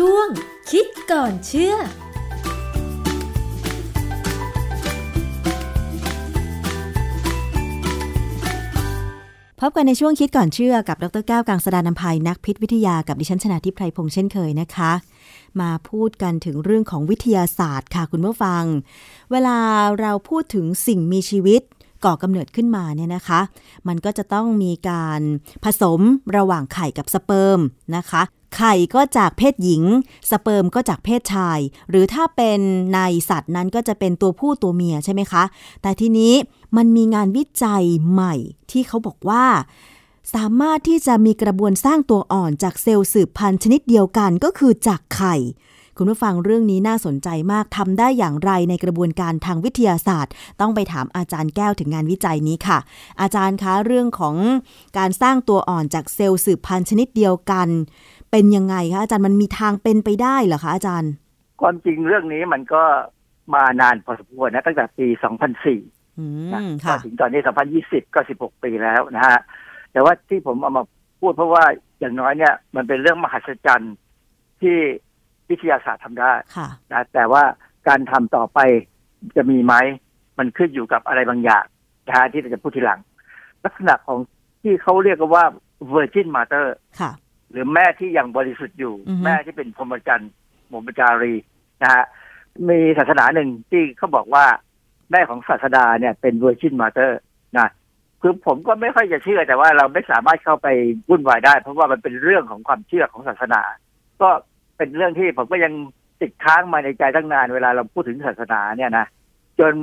ช่วง คิดก่อนเชื่อพบกันในช่วงคิดก่อนเชื่อกับดรแก้วกังสดานนภัยนักพิษวิทยากับดิฉันชนะทิพไพรพงษ์เช่นเคยนะคะ มาพูดกันถึงเรื่องของวิทยาศาสตร์ค่ะคุณผู้ฟัง เวลาเราพูดถึงสิ่งมีชีวิต ก่อกำเนิดขึ้นมาเนี่ยนะคะ มันก็จะต้องมีการผสมระหว่างไข่กับสเปิร์มนะคะ ไข่ก็จากเพศหญิง สเปิร์มก็จากเพศชาย หรือถ้าเป็นในสัตว์นั้นก็จะเป็นตัวผู้ตัวเมียใช่ไหมคะ แต่ทีนี้มันมีงานวิจัยใหม่ที่เขาบอกว่า สามารถที่จะมีกระบวนสร้างตัวอ่อนจากเซลล์สืบพันธุ์ชนิดเดียวกันก็คือจากไข่ คุณผู้ฟังเรื่องนี้น่าสนใจมากทำได้อย่างไรในกระบวนการทางวิทยาศาสตร์ ต้องไปถามอาจารย์แก้วถึงงานวิจัยนี้ค่ะ อาจารย์คะเรื่องของการสร้างตัวอ่อนจากเซลล์สืบพันธุ์ชนิดเดียวกัน เป็นยังไงคะอาจารย์มันมีทางเป็นไปได้เหรอคะอาจารย์ ความจริงเรื่องนี้มันก็มานานพอสมควรนะตั้งแต่ปี 2004อืมนะค่ะถึงตอนนี้ 2020 ก็ 16 ปีแล้วนะฮะแต่ว่าที่ผมเอามาพูดเพราะว่าอย่างน้อยเนี่ย มันเป็นเรื่องมหัศจรรย์ที่ วิทยาศาสตร์ทำได้ค่ะนะแต่ว่าการทำต่อไปจะมีไหมมันขึ้นอยู่กับอะไรบางอย่างนะฮะที่เราจะพูดทีหลัง ลักษณะของที่เขาเรียกกันว่า virgin mother ค่ะ หรือแม่ที่ยังบริสุทธิ์อยู่อือฮึแม่ที่เป็นพรหมจรรย์หมจารีนะฮะมีศาสนาหนึ่งที่เขาบอกว่าแม่ของศาสดาเนี่ยเป็น virgin mother นะคือผมก็ไม่ค่อยจะเชื่อแต่ว่าเราไม่สามารถเข้าไปวุ่นวายได้ เพราะว่ามันเป็นเรื่องของความเชื่อของศาสนา ก็ เป็นเรื่องที่ผมก็ยังติดค้างมาในใจตั้งนานเวลาเราพูดถึงศาสนาเนี่ยนะจน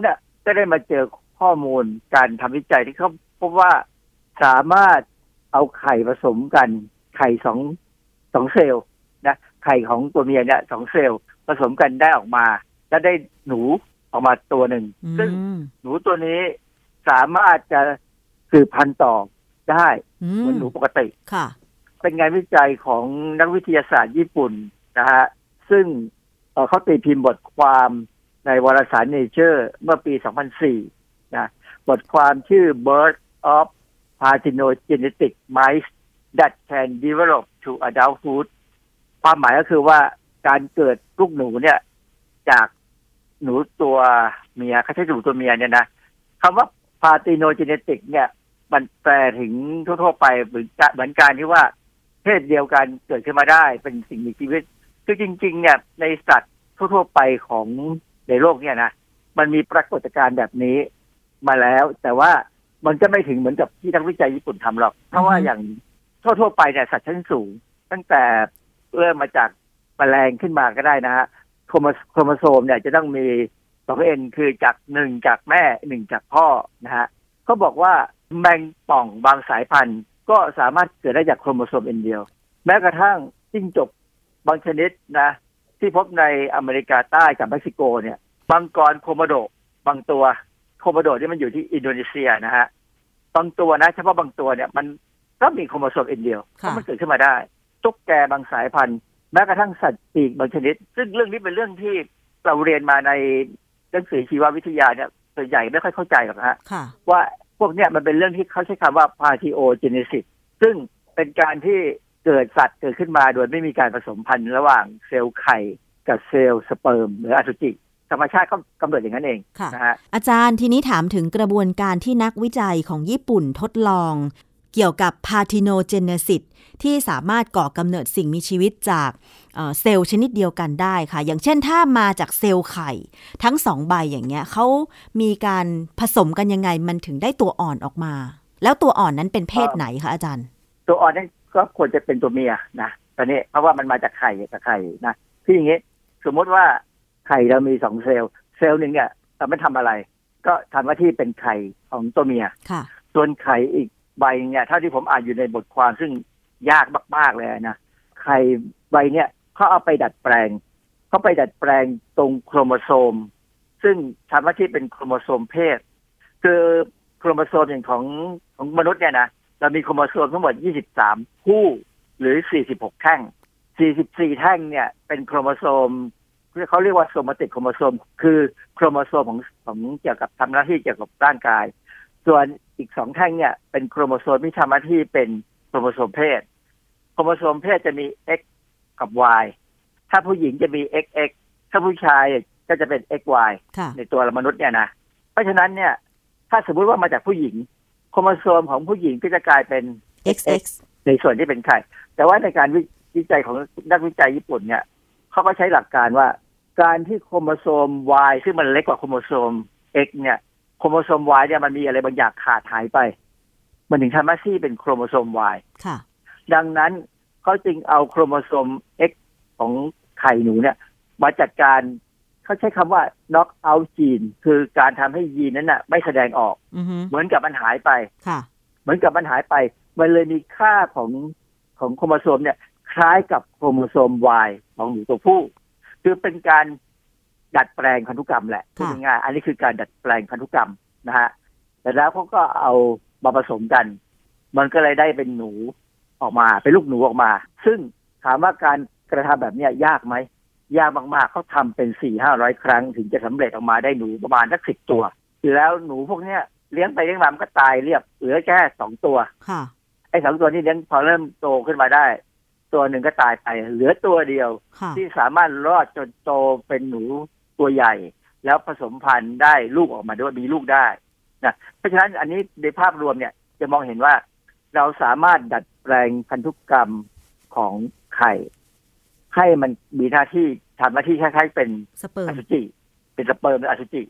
เนี่ยก็ได้มาเจอข้อมูลการทำวิจัยที่เขาพบว่าสามารถเอาไข่ผสมกัน ไข่สองสองเซลล์นะไข่ของตัวเมียเนี่ยสองเซลล์ผสมกันได้ออกมา แล้วได้หนูออกมาตัวหนึ่งอืซึ่งมหนูตัวนี้สามารถจะสืบพันธุ์ต่อได้อืเหมือนมหนูปกติค่ะ เป็นงานวิจัยของนักวิทยาศาสตร์ญี่ปุ่นนะฮะซึ่งเขาตีพิมพ์บทความในวารสาร Nature เมื่อปี 2004 นะ บทความชื่อ Birth of Parthenogenetic Mice that can develop to adulthood ความหมายก็คือว่าการเกิดลูกหนูเนี่ย จากหนูตัวเมียเขาใช้หนูตัวเมียเนี่ยนะคำว่า Parthenogenetic เนี่ย มันแปลถึงทั่วๆไปเหมือนเหมือนการที่ว่า เพศเดียวกันเกิดขึ้นมาได้เป็นสิ่งมีชีวิต คือจริง ๆ เนี่ยในสัตว์ทั่ว ๆ ไปของในโลกเนี่ยนะมันมีปรากฏการณ์แบบนี้มาแล้ว แต่ว่ามันจะไม่ถึงเหมือนกับที่นักวิจัยญี่ปุ่นทำหรอก เพราะว่าอือฮึอย่างทั่ว ๆ ไปเนี่ยสัตว์ชั้นสูง ตั้งแต่เริ่มมาจากแมลงขึ้นมาก็ได้นะฮะโครโมโครโมโซมเนี่ยจะต้องมีสอง n คือจากหนึ่งจากแม่หนึ่งจากพ่อนะฮะเขาบอกว่าแมงป่องบางสายพันธุ์ ก็สามารถเกิดได้จากโครโมโซม n เดียว แม้กระทั่งจิ้งจกบางชนิดนะ ที่พบในอเมริกาใต้กับเม็กซิโกเนี่ยมังกรโคโมโดบางตัวโคโมโดที่มันอยู่ที่อินโดนีเซียนะฮะบางตัวนะเฉพาะบางตัวเนี่ยมันก็มีโครโมโซม n เดียวเพค่ะราะมันเกิดขึ้นมาได้ตุ๊กแกบางสายพันธุ์ แม้กระทั่งสัตว์ปีกบางชนิด ซึ่งเรื่องนี้เป็นเรื่องที่เราเรียนมาในหนังสือชีววิทยาเนี่ยส่วนใหญ่ไม่ค่อยเข้าใจหรอกนะฮะค่ะว่า พวกเนี้ยมันเป็นเรื่องที่เขาใช้คำว่า partiogenesis ซึ่งเป็นการที่เกิดสัตว์เกิดขึ้นมาโดยไม่มีการผสมพันธุ์ระหว่างเซลล์ไข่กับเซลล์สเปิร์มหรืออสุจิธรรมชาติก็กำเนิดอย่างนั้นเองค่ะนะฮะอาจารย์ทีนี้ถามถึงกระบวนการที่นักวิจัยของญี่ปุ่นทดลอง เกี่ยวกับ parthenogenesis ที่สามารถก่อกำเนิดสิ่งมีชีวิตจากเอ่อเซลล์ชนิดเดียวกันได้ค่ะ อย่างเช่นถ้ามาจากเซลล์ไข่ ทั้งสองใบอย่างเงี้ยเขามีการผสมกันยังไงมันถึงได้ตัวอ่อนออกมา แล้วตัวอ่อนนั้นเป็นเพศไหนคะอาจารย์ ตัวอ่อนนั่นก็ควรจะเป็นตัวเมียนะตอนนี้เพราะว่ามันมาจากไข่กับไข่นะที่อย่างงี้สมมติว่าไข่เรามีสองเซลล์เซลล์หนึ่งเนี่ยเราไม่ทำอะไร ก็ทำหน้าที่เป็นไข่ของตัวเมียค่ะส่วนไข่อีก ใบเนี่ยเท่าที่ผมอ่านอยู่ในบทความซึ่งยากมากๆเลยนะไข่ใบเนี่ยเขาเอาไปดัดแปลงเขาไปดัดแปลงตรงโครโมโซม ซึ่งทำหน้าที่เป็นโครโมโซมเพศ คือโครโมโซมอย่างของของมนุษย์เนี่ยนะเรามีโครโมโซมทั้งหมด 23 คู่หรือ 46 แท่ง 44 แท่งเนี่ยเป็นโครโมโซมเขาเรียกว่า somatic chromosome คือโครโมโซมของของเกี่ยวกับทำหน้าที่เกี่ยวกับร่างกาย ส่วนอีกสองแท่งเนี่ยเป็นโครโมโซมที่ทำหน้าที่เป็นโครโมโซมเพศ โครโมโซมเพศจะมี X กับ Y ถ้าผู้หญิงจะมี XX ถ้าผู้ชายก็จะเป็น XY ค่ะในตัวมนุษย์เนี่ยนะ เพราะฉะนั้นเนี่ย ถ้าสมมุติว่ามาจากผู้หญิง โครโมโซมของผู้หญิงก็จะกลายเป็น XX ในส่วนที่เป็นไข่แต่ว่าในการวิวิจัยของนักวิจัยญี่ปุ่นเนี่ยเขาก็ใช้หลักการว่า การที่โครโมโซม Y ซึ่งมันเล็กกว่าโครโมโซม X เนี่ย โครโมโซม Y เนี่ยมันมีอะไรบางอย่างขาดหายไป มันถึงทำหน้าที่เป็นโครโมโซม Y ค่ะ ดังนั้นเขาจึงเอาโครโมโซม X ของไข่หนูเนี่ย มาจัดการเขาใช้คำว่า knock out gene คือการทำให้ยีนนั้นน่ะ ไม่แสดงออกอือฮึเหมือนกับมันหายไปค่ะ เหมือนกับมันหายไป มันเลยมีค่าของของโครโมโซมเนี่ย คล้ายกับโครโมโซม Y ของหนูตัวผู้ คือเป็นการ ดัดแปลงพันธุกรรมแหละพูดค่ะง่ายๆอันนี้คือการดัดแปลงพันธุกรรมนะฮะแต่แล้วเขาก็เอามาผสมกัน มันก็เลยได้เป็นหนูออกมาเป็นลูกหนูออกมา ซึ่งถามว่าการกระทำแบบเนี้ยยากไหมยากมากๆเขาทำเป็นสี่ห้าร้อยครั้ง ถึงจะสำเร็จออกมาได้หนูประมาณสักสิบตัว แล้วหนูพวกเนี้ยเลี้ยงไปเลี้ยงมามันก็ตายเรียบเหลือแค่สองตัวค่ะไอ้สองตัวนี้เลี้ยงพอเริ่มโตขึ้นมาได้ ตัวหนึ่งก็ตายไป เหลือตัวเดียวค่ะที่สามารถรอดจนโตเป็นหนู ตัวใหญ่ แล้วผสมพันธุ์ได้ลูกออกมาด้วยมีลูกได้นะเพราะฉะนั้นอันนี้ในภาพรวมเนี่ยจะมองเห็นว่าเราสามารถดัดแปลงพันธุกรรมของไข่ ให้มันมีหน้าที่ทำหน้าที่คล้ายๆเป็นสเปิร์มอสุจิเป็นสเปิร์มเป็นอสุจิ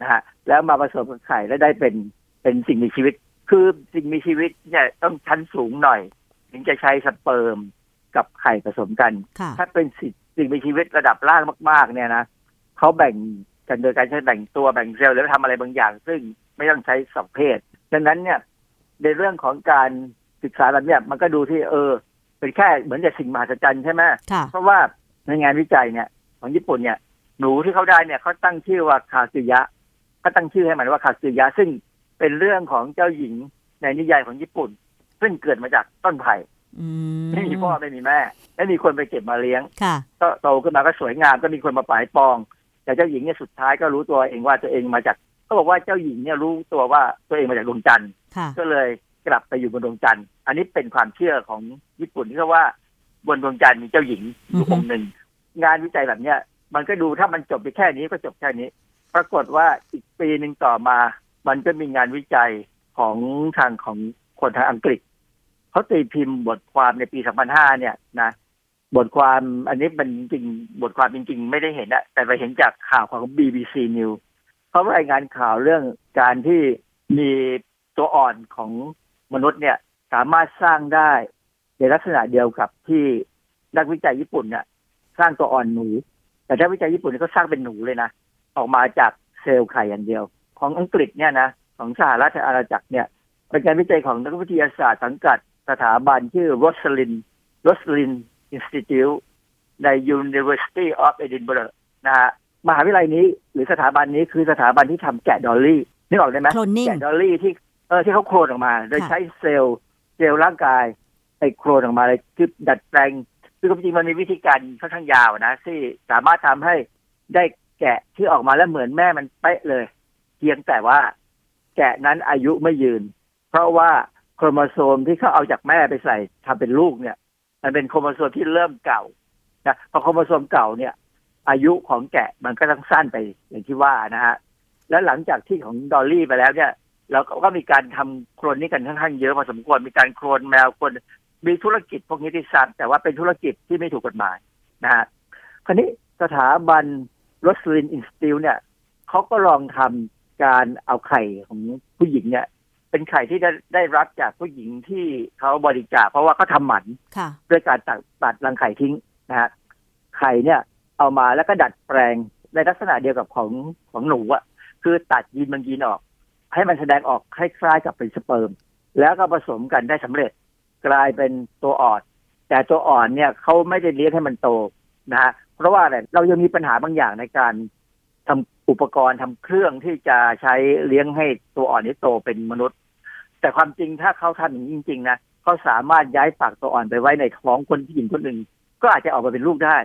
นะฮะแล้วมาผสมกับไข่แล้วได้เป็นเป็นสิ่งมีชีวิต คือสิ่งมีชีวิตเนี่ยต้องชั้นสูงหน่อย ถึงจะใช้สเปิร์มกับไข่ผสมกันค่ะถ้าเป็นสิ่งสิ่งมีชีวิตระดับล่างมาก ๆ เนี่ยนะ เขาแบ่งกันโดยการใช้แบ่งตัวแบ่งเซลล์แล้วทำอะไรบางอย่าง ซึ่งไม่ต้องใช้สองเพศดังนั้นเนี่ย ในเรื่องของการศึกษาแบบเนี้ยมันก็ดูที่เออ เป็นแค่เหมือนกับสิ่งมหัศจรรย์ใช่ไหมค่ะเพราะว่าในงานวิจัยเนี่ย ของญี่ปุ่นเนี่ย หนูที่เขาได้เนี่ยเขาตั้งชื่อว่าคาซึยะเขาตั้งชื่อให้มันว่าคาซึยะซึ่งเป็นเรื่องของเจ้าหญิงในนิยายของญี่ปุ่น ซึ่งเกิดมาจากต้นไผ่อืมไม่มีพ่อไม่มีแม่ ไม่มีคนไปเก็บมาเลี้ยงค่ะก็โตขึ้นมาก็สวยงามก็มีคนมาปลายปอง แต่เจ้าหญิงเนี่ยสุดท้ายก็รู้ตัวเองว่าตัวเองมาจากเขาบอกว่าเจ้าหญิงเนี่ยรู้ตัวว่าตัวเองมาจากดวงจันทร์ค่ะก็เลยกลับไปอยู่บนดวงจันทร์ อันนี้เป็นความเชื่อของญี่ปุ่นที่เขาว่าบนดวงจันทร์มีเจ้าหญิงอยู่องค์หนึ่งงานวิจัยแบบเนี้ยมันก็ดูถ้ามันจบไปแค่นี้ก็จบแค่นี้ ปรากฏว่าอีกปีหนึ่งต่อมา มันก็มีงานวิจัยของทางของคนทางอังกฤษเขาตีพิมพ์บทความในปี 2005 เนี่ยนะ บทความอันนี้มันจริงบทความจริง ๆ ไม่ได้เห็นอะแต่ไปเห็นจากข่าวของ BBC News เขารายงานข่าวเรื่องการที่มีตัวอ่อนของมนุษย์เนี่ยสามารถสร้างได้ในลักษณะเดียวกับที่นักวิจัยญี่ปุ่นเนี่ยสร้างตัวอ่อนหนู แต่นักวิจัยญี่ปุ่นเขาสร้างเป็นหนูเลยนะ ออกมาจากเซลล์ไข่อย่างเดียว ของอังกฤษเนี่ยนะของสหรัฐอาณาจักรเนี่ยเป็นการวิจัยของนักวิทยาศาสตร์สังกัดสถาบันชื่อ Rosalind Rosalind Institute ใน University of Edinburgh นะฮะมหาวิทยาลัยนี้หรือสถาบันนี้คือสถาบันที่ทำแกะดอลลี่นึกออกได้ไหม Cloning แกะดอลลี่ที่เออที่เขาโคลนออกมา โดยค่ะใช้เซลล์เซลล์ร่างกายไปโคลนออกมาเลยคือดัดแปลงคือความจริงมันมีวิธีการค่อนข้างยาวนะที่สามารถทำให้ได้แกะที่ออกมาแล้วเหมือนแม่มันเป๊ะเลย เพียงแต่ว่าแกะนั้นอายุไม่ยืน เพราะว่าโครโมโซมที่เขาเอาจากแม่ไปใส่ทำเป็นลูกเนี่ย มันเป็นโครโมโซมที่เริ่มเก่านะพอโครโมโซมเก่าเนี่ย อายุของแกะมันก็ต้องสั้นไปอย่างที่ว่านะฮะแล้วหลังจากที่ของดอลลี่ไปแล้วเนี่ยเราก็มีการทำโครนนี้กันค่อนข้างเยอะพอสมควรมีการโคลนแมวโคลนมีธุรกิจพวกนี้ที่ซันแต่ว่าเป็นธุรกิจที่ไม่ถูกกฎหมายนะฮะคราวนี้สถาบัน Roslin Institute เนี่ยเขาก็ลองทำการเอาไข่ของผู้หญิงเนี่ย เป็นไข่ที่ได้ได้รับจากผู้หญิงที่เขาบริจาคเพราะว่าเขาทำหมันค่ะด้วยการตัดตัดรังไข่ทิ้งนะฮะไข่เนี่ย เอามาแล้วก็ดัดแปลงในลักษณะเดียวกับของของหนูอะคือตัดยีนบางยีนออก ให้มันแสดงออกคล้ายๆกับเป็นสเปิร์ม แล้วก็ผสมกันได้สำเร็จกลายเป็นตัวอ่อน แต่ตัวอ่อนเนี่ยเขาไม่ได้เลี้ยงให้มันโตนะฮะเพราะว่าอะไรเรายังมีปัญหาบางอย่างในการทำ อุปกรณ์ทำเครื่องที่จะใช้เลี้ยงให้ตัวอ่อนนี้โตเป็นมนุษย์ แต่ความจริงถ้าเขาทำอย่างนี้จริง ๆนะเขาสามารถย้ายฝากตัวอ่อนไปไว้ในท้องคนผู้หญิงคนหนึ่งก็อาจจะออกมาเป็นลูกได้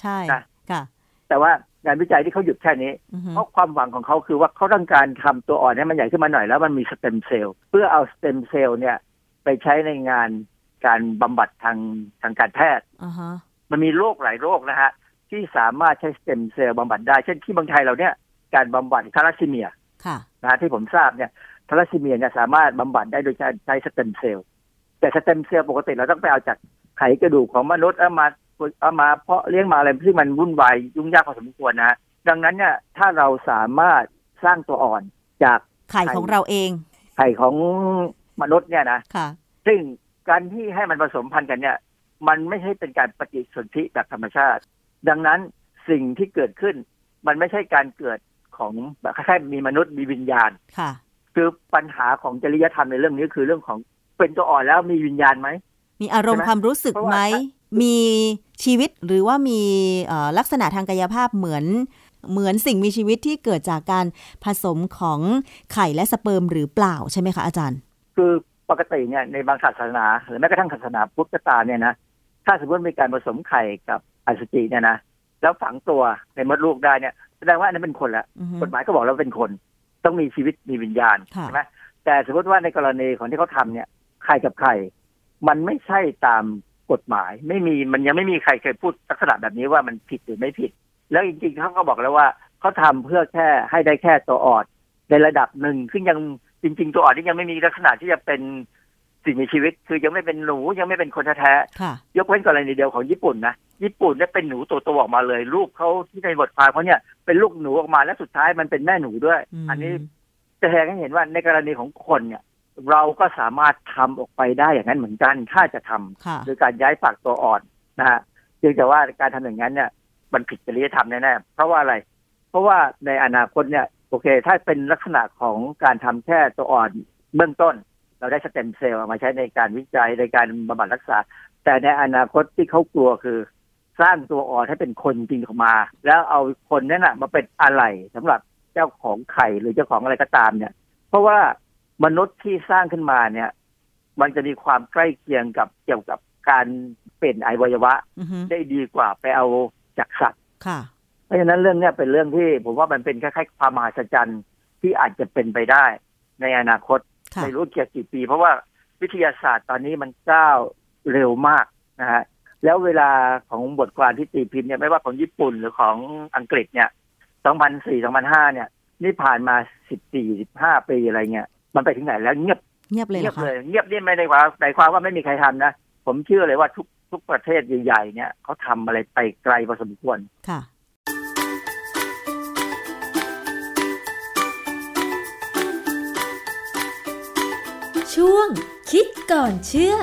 ใช่นะค่ะ แต่ว่างานวิจัยที่เขาหยุดแค่นี้อือฮึเพราะความหวังของเขาคือว่าเขาต้องการทำตัวอ่อนให้มันใหญ่ขึ้นมาหน่อยแล้วมันมีสเต็มเซลล์เพื่อเอาสเต็มเซลล์เนี่ย ไปใช้ในงานการบำบัดทางทางการแพทย์อ่าฮะมันมีโรคหลายโรคนะฮะ ที่สามารถใช้สเต็มเซลล์บำบัดได้ เช่นที่เมืองไทยเราเนี่ยการบำบัดธาลัสซีเมียค่ะนะฮะที่ผมทราบเนี่ยธาลัสซีเมียเนี่ยสามารถบำบัดได้โดยการใช้สเต็มเซลล์แต่สเต็มเซลล์ปกติเราต้องไปเอาจากไขกระดูกของมนุษย์เอามาเอามาเพาะเลี้ยงมาอะไรซึ่งมันวุ่นวายยุ่งยากพอสมควรนะดังนั้นเนี่ยถ้าเราสามารถสร้างตัวอ่อนจากไข่ของเราเอง ไข่ของมนุษย์เนี่ยนะค่ะ ซึ่งการที่ให้มันผสมพันธุ์กันเนี่ย มันไม่ใช่เป็นการปฏิสนธิแบบธรรมชาติ ดังนั้นสิ่งที่เกิดขึ้น มันไม่ใช่การเกิดของแบบคล้ายๆมีมนุษย์มีวิญญาณค่ะ คือปัญหาของจริยธรรมในเรื่องนี้คือเรื่องของเป็นตัวอ่อนแล้วมีวิญญาณไหม มีอารมณ์ใช่ไหมความรู้สึกเพราะว่าไหม มีชีวิตหรือว่ามีเอ่อลักษณะทางกายภาพเหมือนเหมือนสิ่งมีชีวิตที่เกิดจากการผสมของไข่และสเปิร์มหรือเปล่าใช่ไหมคะอาจารย์ คือปกติเนี่ยในบางศาสนา หรือแม้กระทั่งศาสนาพุทธก็ตามเนี่ยนะถ้าสมมติมีการผสมไข่กับ อสุจิเนี่ยนะแล้วฝังตัวในมดลูกได้เนี่ยแสดงว่าอันนั้นเป็นคนละอือฮึกฎหมายก็บอกแล้วเป็นคน ต้องมีชีวิตมีวิญญาณค่ะใช่ไหมแต่สมมติว่าในกรณีของที่เขาทำเนี่ยไข่กับไข่มันไม่ใช่ตามกฎหมาย ไม่มีมันยังไม่มีใครเคยพูดลักษณะแบบนี้ว่ามันผิดหรือไม่ผิด แล้วจริงๆเขาก็บอกแล้วว่าเขาทำเพื่อแค่ให้ได้แค่ตัวอ่อนในระดับหนึ่งซึ่งยังจริง ๆ ตัวอ่อนที่ยังไม่มีลักษณะที่จะเป็นสิ่งมีชีวิต คือยังไม่เป็นหนูยังไม่เป็นคนแท้ๆค่ะยกเว้นกรณีเดียวของญี่ปุ่นนะ ญี่ปุ่นเนี่ยเป็นหนูตัวโตออกมาเลยลูกเขาที่ในบทความเขาเนี่ยเป็นลูกหนูออกมาและสุดท้ายมันเป็นแม่หนูด้วยมอันนี้จะแสดงให้เห็นว่าในกรณีของคนเนี่ย เราก็สามารถทำออกไปได้อย่างนั้นเหมือนกันถ้าจะทำค่ะโดยการย้ายฝากตัวอ่อนนะฮะเพียงแต่ว่าการทำอย่างนั้นเนี่ย มันผิดจริยธรรมแน่ๆเพราะว่าอะไร เพราะว่าในอนาคตเนี่ยโอเค ถ้าเป็นลักษณะของการทำแค่ตัวอ่อนเบื้องต้น เราได้สเต็มเซลล์เอามาใช้ในการวิจัยในการบำบัดรักษา แต่ในอนาคตที่เขากลัวคือ สร้างตัวอ่อนให้เป็นคนจริงออกมา แล้วเอาคนนั้นน่ะมาเป็นอะไรสำหรับเจ้าของไข่หรือเจ้าของอะไรก็ตามเนี่ย เพราะว่ามนุษย์ที่สร้างขึ้นมาเนี่ย มันจะมีความใกล้เคียงกับเกี่ยวกับการเป็นอวัยวะอือฮึได้ดีกว่าไปเอาจากสัตว์ค่ะ เพราะฉะนั้นเรื่องเนี้ยเป็นเรื่องที่ผมว่ามันเป็นคล้ายๆความมหัศจรรย์ที่อาจจะเป็นไปได้ ในอนาคตค่ะไม่รู้เกี่ยวกี่ปี เพราะว่าวิทยาศาสตร์ตอนนี้มันก้าวเร็วมากนะฮะ แล้วเวลาของบทความที่ตีพิมพ์เนี่ยไม่ว่าของญี่ปุ่นหรือของอังกฤษเนี่ย 2004 2005 เนี่ย นี่ผ่านมา 14 15 ปีอะไรเงี้ย มันไปถึงไหนแล้วเงียบ เงียบเลยเหรเงีอยบคะเลย เงียบนี่ไม่ได้ว่าหมายความว่าไม่มีใครทำนะ ผมเชื่อเลยว่าทุกทุกประเทศใหญ่ๆเนี่ยเขาทำอะไรไปไกลพอสมควร ค่ะ ช่วงคิดก่อนเชื่อ